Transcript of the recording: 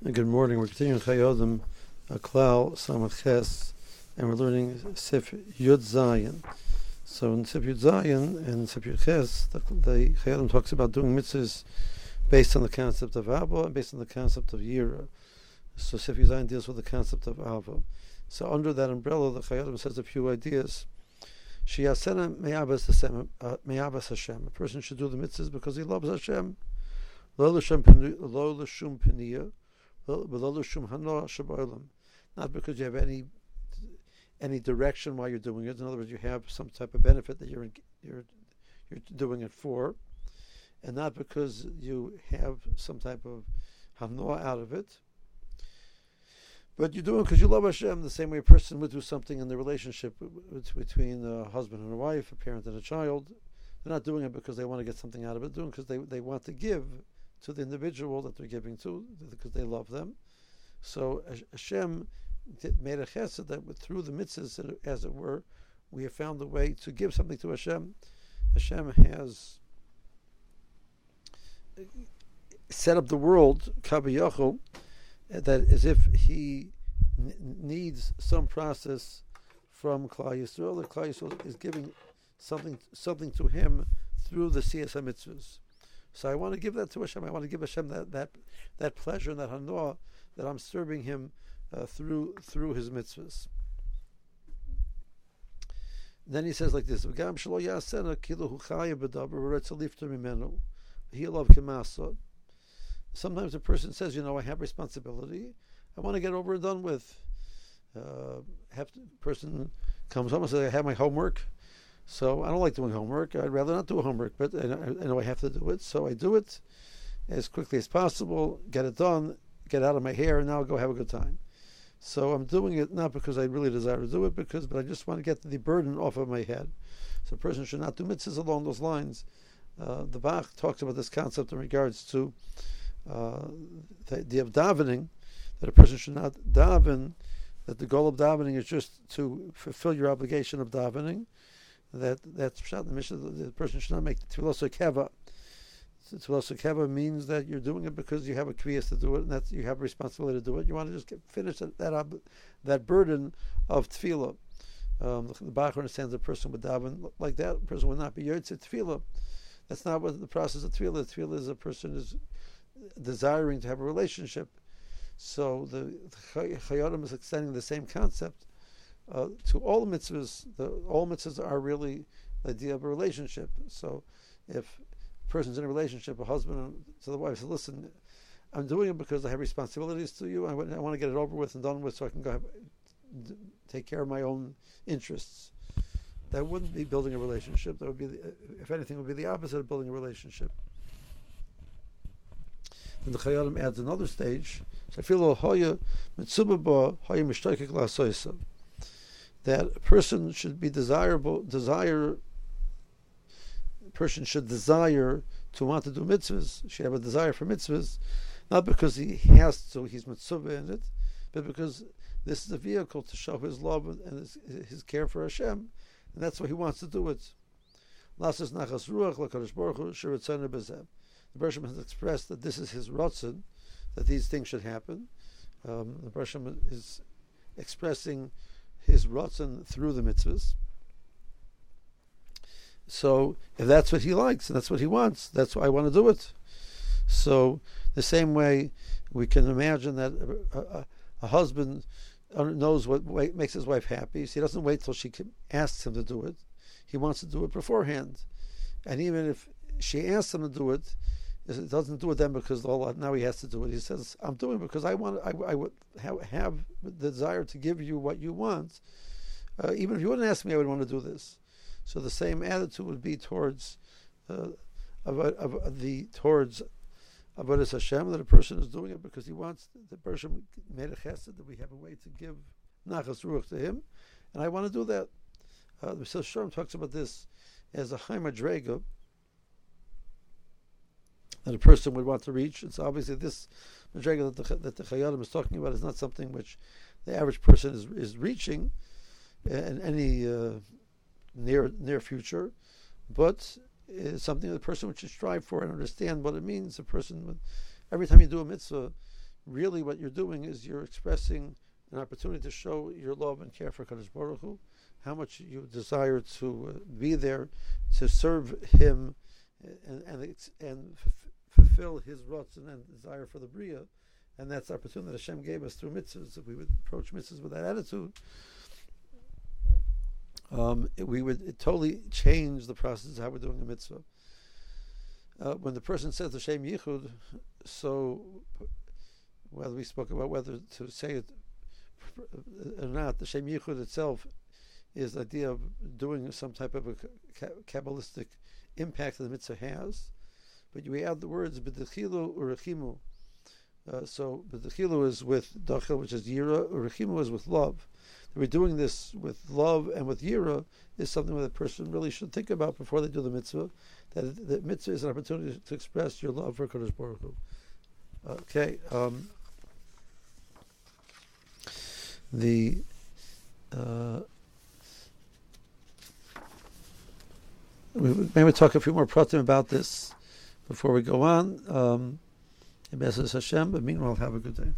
Good morning. We're continuing Chayei Adam Klal Samach and we're learning Sif Yud Zayin. So in Sif Yud Zayin and Sif Yud Ches, the, the Chayei Adam talks about doing mitzvahs based on the concept of Abba and based on the concept of Yira. So Sif Yud Zayin deals with the concept of Abba. So under that umbrella, the Chayei Adam says a few ideas. Shiyasena meyabas uh, Hashem. A person should do the mitzvahs because he loves Hashem. Lo l'shum peniya not because you have any any direction why you're doing it. In other words, you have some type of benefit that you're in, you're you're doing it for, and not because you have some type of hanoah out of it. But you're doing it because you love Hashem the same way a person would do something in the relationship between a husband and a wife, a parent and a child. They're not doing it because they want to get something out of it. They're doing it because they, they want to give to the individual that they're giving to because they love them. So Hashem made a chesed that through the mitzvahs, as it were, we have found a way to give something to Hashem. Hashem has uh, set up the world, Kiveyachol, uh, that as if He needs some process from Klal Yisrael. That Klal Yisrael is giving something something to Him through the CSM mitzvahs. So I want to give that to Hashem. I want to give Hashem that that, that pleasure and that hanoah that I'm serving Him uh, through through His mitzvahs. Then he says like this: Sometimes a person says, "You know, I have responsibility. I want to get over and done with." Uh, have to, person comes home and says, "I have my homework." So I don't like doing homework. I'd rather not do homework, but I, I know I have to do it, so I do it as quickly as possible, get it done, get out of my hair, and now I'll go have a good time. So I'm doing it not because I really desire to do it, because but I just want to get the burden off of my head. So a person should not do mitzvahs along those lines. Uh, the Bach talks about this concept in regards to uh, the idea of davening, that a person should not daven, that the goal of davening is just to fulfill your obligation of davening, that that's pshat the mission. The person should not make tefillah keva. Tefillah keva means that you're doing it because you have a kriyas to do it, and that you have a responsibility to do it. You want to just get, finish that that, that burden of tefillah. Um, the Bach understands a person would daven like that. Person would not be yotze tefillah. That's not what the process of tefillah. Tefillah is a person is desiring to have a relationship. So the, the is extending the same concept uh, to all mitzvahs, the, all mitzvahs are really the idea of a relationship. So if a person's in a relationship, a husband to the wife says, listen, I'm doing it because I have responsibilities to you. I, want to get it over with and done with so I can go have, take care of my own interests. That wouldn't be building a relationship. That would be, the, if anything, would be the opposite of building a relationship. And the Chayei Adam adds another stage. So I feel hoya mitzubah hoya mishtaikik lasoisa that a person should be desirable, desire, person should desire to want to do mitzvahs, should have a desire for mitzvahs, not because he has to, he's mitzvah in it, but because this is a vehicle to show his love and his, his care for Hashem, and that's why he wants to do it. The Bershom has expressed that this is his rotzen, that these things should happen. Um, the Bershom is expressing his rotzen through the mitzvahs. So if that's what he likes and that's what he wants, that's why I want to do it. So the same way we can imagine that a, a, a husband uh, knows what makes his wife happy. So he doesn't wait till she asks him to do it. He wants to do it beforehand. And even if she asks him to do it, it doesn't do it then because now he has to do it. He says, "I'm doing it because I want. I, I would have, have the desire to give you what you want. Uh, even if you wouldn't ask me, I would want to do this. So the same attitude would be towards uh, of, of, the towards avodas Hashem that a person is doing it because he wants the person made a chesed that we have a way to give nachas ruach to him, and I want to do that. Uh, the Mesilas talks about this as a chaymadrega that a person would want to reach. It's obviously this madrega that the, that the Chayei Adam is talking about is not something which the average person is, is reaching in any uh, near near future, but it's something that the person would strive for and understand what it means. A person, would, every time you do a mitzvah, really what you're doing is you're expressing an opportunity to show your love and care for Kadosh Baruch Hu, how much you desire to uh, be there to serve Him and and, and fulfill His rotzen and desire for the bria, and that's the opportunity that Hashem gave us through mitzvahs. If we would approach mitzvahs with that attitude, um, it, we would totally change the process of how we're doing a mitzvah. Uh, when the person says the Shem Yichud, so whether we spoke about whether to say it or not, the Shem Yichud itself is the idea of doing some type of a kabbalistic impact that the mitzvah has. But we add the words b'dechilu urechimu. Uh, so b'dechilu is with dachil, which is yira, urechimu is with love. That we're doing this with love and with yira is something that a person really should think about before they do the mitzvah. That the mitzvah is an opportunity to express your love for Kodesh Baruch Hu. Okay. Um, the uh, we maybe talk a few more pratim about this before we go on. Um, Hashem, but meanwhile, have a good day.